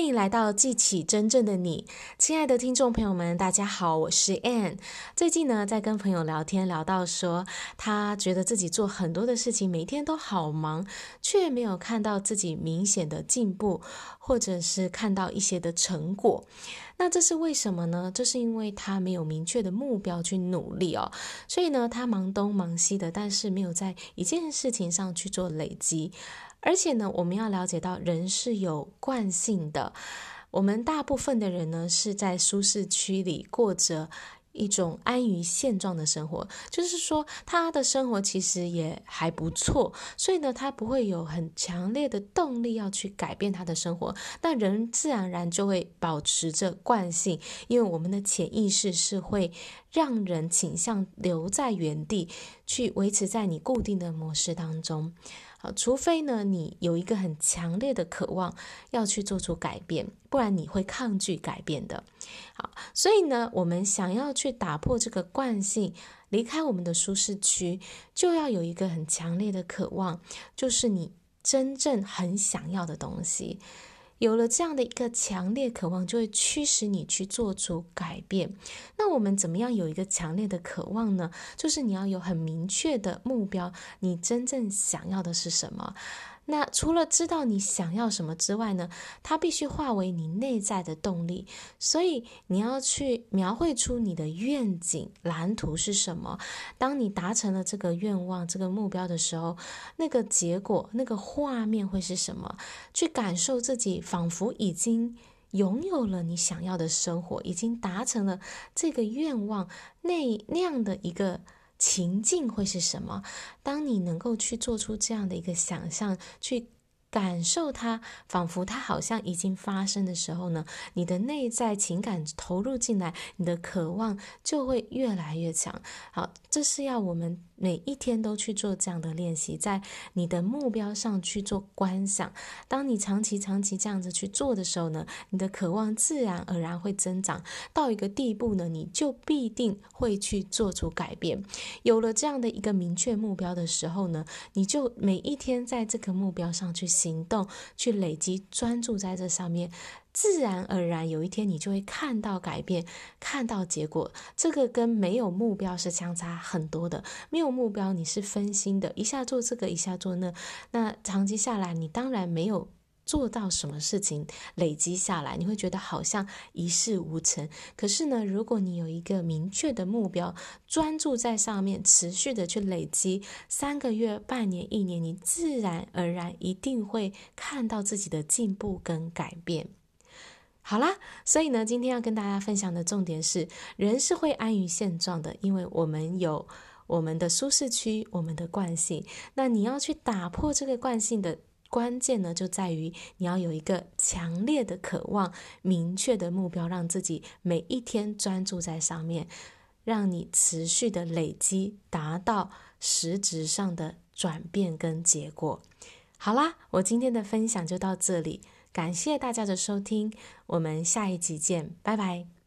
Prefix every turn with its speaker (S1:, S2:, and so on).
S1: 欢迎来到记起真正的你，亲爱的听众朋友们，大家好，我是 Ann。最近呢，在跟朋友聊天，聊到说，他觉得自己做很多的事情，每天都好忙，却没有看到自己明显的进步，或者是看到一些的成果。那这是为什么呢？这是因为他没有明确的目标去努力哦，所以呢，他忙东忙西的，但是没有在一件事情上去做累积。而且呢，我们要了解到人是有惯性的。我们大部分的人呢，是在舒适区里过着一种安于现状的生活，就是说他的生活其实也还不错，所以呢，他不会有很强烈的动力要去改变他的生活。那人自然而然就会保持着惯性，因为我们的潜意识是会让人倾向留在原地，去维持在你固定的模式当中。好，除非呢，你有一个很强烈的渴望要去做出改变，不然你会抗拒改变的。好，所以呢，我们想要去打破这个惯性，离开我们的舒适区，就要有一个很强烈的渴望，就是你真正很想要的东西。有了这样的一个强烈渴望，就会驱使你去做出改变。那我们怎么样有一个强烈的渴望呢？就是你要有很明确的目标，你真正想要的是什么？那除了知道你想要什么之外呢，它必须化为你内在的动力。所以你要去描绘出你的愿景蓝图是什么。当你达成了这个愿望、这个目标的时候，那个结果、那个画面会是什么？去感受自己仿佛已经拥有了你想要的生活，已经达成了这个愿望，那那样的一个。情境会是什么？当你能够去做出这样的一个想象，去感受它，仿佛它好像已经发生的时候呢，你的内在情感投入进来，你的渴望就会越来越强。好，这是要我们。每一天都去做这样的练习，在你的目标上去做观想。当你长期、长期这样子去做的时候呢，你的渴望自然而然会增长到一个地步呢，你就必定会去做出改变。有了这样的一个明确目标的时候呢，你就每一天在这个目标上去行动，去累积，专注在这上面。自然而然，有一天你就会看到改变，看到结果。这个跟没有目标是相差很多的。没有目标，你是分心的，一下做这个，一下做那。那长期下来，你当然没有做到什么事情，累积下来，你会觉得好像一事无成。可是呢，如果你有一个明确的目标，专注在上面，持续的去累积，三个月、半年、一年，你自然而然一定会看到自己的进步跟改变。好啦，所以呢，今天要跟大家分享的重点是，人是会安于现状的，因为我们有我们的舒适区，我们的惯性。那你要去打破这个惯性的关键呢，就在于你要有一个强烈的渴望、明确的目标，让自己每一天专注在上面，让你持续的累积，达到实质上的转变跟结果。好啦，我今天的分享就到这里。感谢大家的收听，我们下一集见，拜拜。